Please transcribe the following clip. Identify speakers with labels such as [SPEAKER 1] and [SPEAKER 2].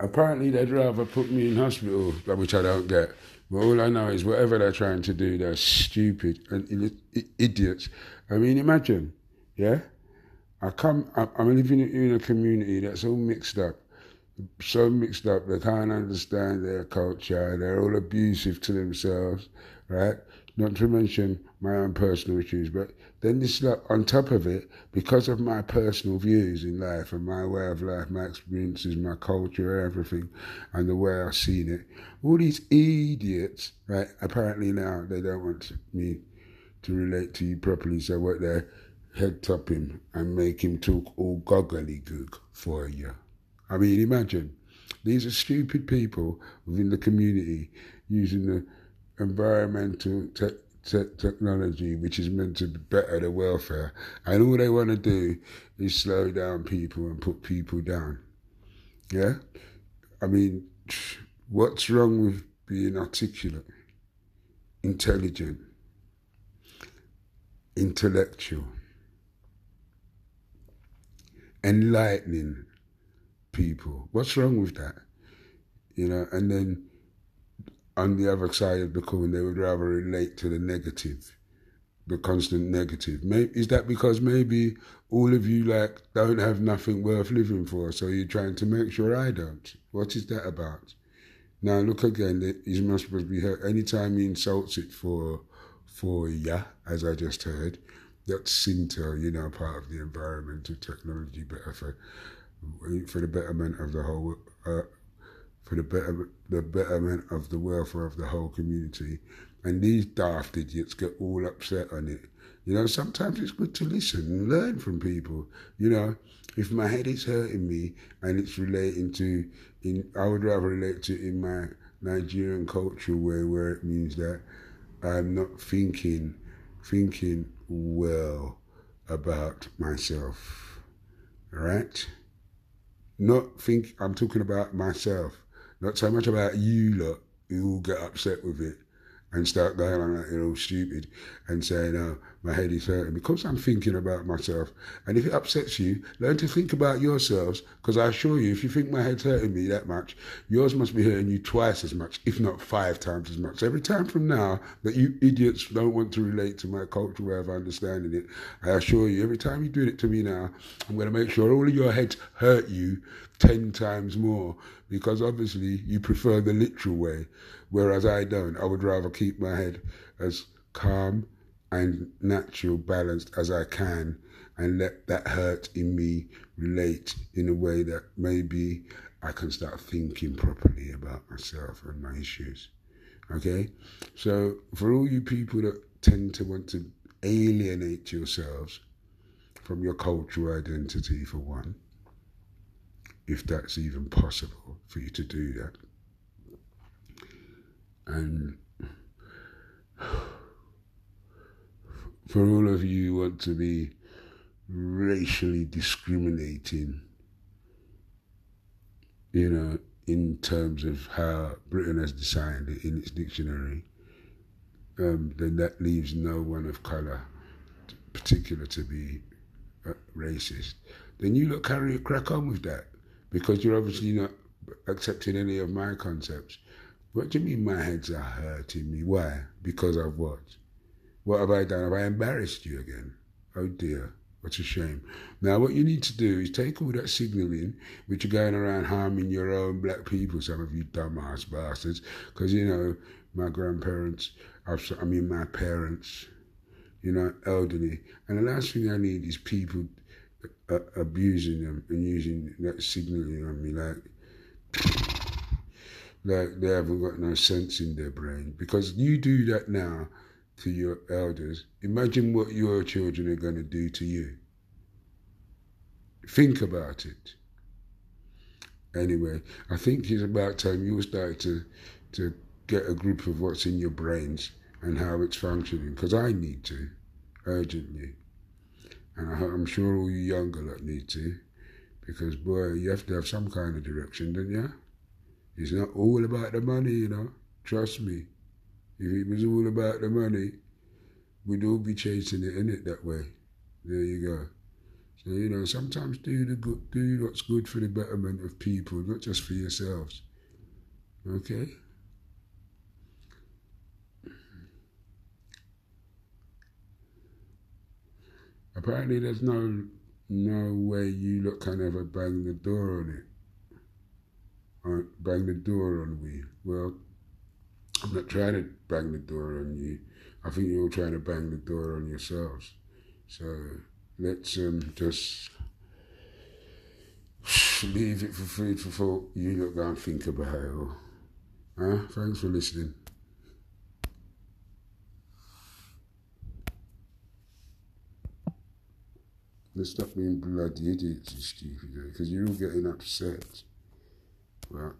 [SPEAKER 1] apparently they'd rather put me in hospital, which I don't get. But all I know is whatever they're trying to do, they're stupid and idiots. I mean, imagine, yeah? I come, I'm living in a community that's all mixed up, so mixed up, they can't understand their culture, they're all abusive to themselves, right? Not to mention my own personal issues, but then this, on top of it, because of my personal views in life and my way of life, my experiences, my culture, everything, and the way I've seen it, all these idiots, right? Apparently now they don't want me to relate to you properly, so what they head top him and make him talk all goggly goog for you. I mean, imagine these are stupid people within the community using the environmental te- te- technology, which is meant to better the welfare, and all they want to do is slow down people and put people down. Yeah? I mean, what's wrong with being articulate, intelligent, intellectual, enlightening people? What's wrong with that? You know, and then on the other side of the coin, they would rather relate to the negative, the constant negative. Maybe, is that because maybe all of you like don't have nothing worth living for, so you're trying to make sure I don't? What is that about? Now look again. He's not supposed to be hurt. Anytime he insults it for for yeah, as I just heard, that's SINTO, you know, part of the environmental technology better for for the betterment of the whole. Uh, for the better, the betterment of the welfare of the whole community. And these daft idiots get all upset on it. You know, sometimes it's good to listen and learn from people. You know, if my head is hurting me and it's relating to, in I would rather relate to in my Nigerian cultural way where it means that I'm not thinking, thinking well about myself. Right? Not think I'm talking about myself. Not so much about you lot who all get upset with it and start going like you're all stupid and saying, oh, my head is hurting because I'm thinking about myself. And if it upsets you, learn to think about yourselves because I assure you, if you think my head's hurting me that much, yours must be hurting you twice as much, if not five times as much. Every time from now that you idiots don't want to relate to my cultural way of understanding it, I assure you, every time you do it to me now, I'm going to make sure all of your heads hurt you 10 times more because obviously you prefer the literal way, whereas I don't. I would rather keep my head as calm and natural, balanced as I can and let that hurt in me relate in a way that maybe I can start thinking properly about myself and my issues. Okay? So, for all you people that tend to want to alienate yourselves from your cultural identity, for one, if that's even possible for you to do that. And for all of you who want to be racially discriminating, you know, in terms of how Britain has designed it in its dictionary, um, then that leaves no one of colour particular to be uh, racist. Then you look carry crack on with that because you're obviously not accepting any of my concepts. What do you mean my heads are hurting me? Why? Because I've what? What have I done? Have I embarrassed you again? Oh dear, what a shame. Now, what you need to do is take all that signalling, which you're going around harming your own black people, some of you dumbass bastards, because, you know, my grandparents, I mean, my parents, you know, elderly. And the last thing I need is people uh, abusing them and using that signaling on me like like they haven't got no sense in their brain because you do that now to your elders imagine what your children are going to do to you think about it anyway i think it's about time you start to to get a grip of what's in your brains and how it's functioning because i need to urgently and I, am sure all you younger lot need to, because boy, you have to have some kind of direction, don't you? It's not all about the money, you know. Trust me. If it was all about the money, we'd all be chasing it in it that way. There you go. So you know, sometimes do the good, do what's good for the betterment of people, not just for yourselves. Okay. Apparently, there's no no way you look can ever bang the door on it. Or bang the door on we. Well, I'm not trying to bang the door on you. I think you're all trying to bang the door on yourselves. So let's um, just leave it for food for thought. You look and think about it. All. Huh? Thanks for listening. Let's stop being bloody idiots and stupid because you're all getting upset. Well.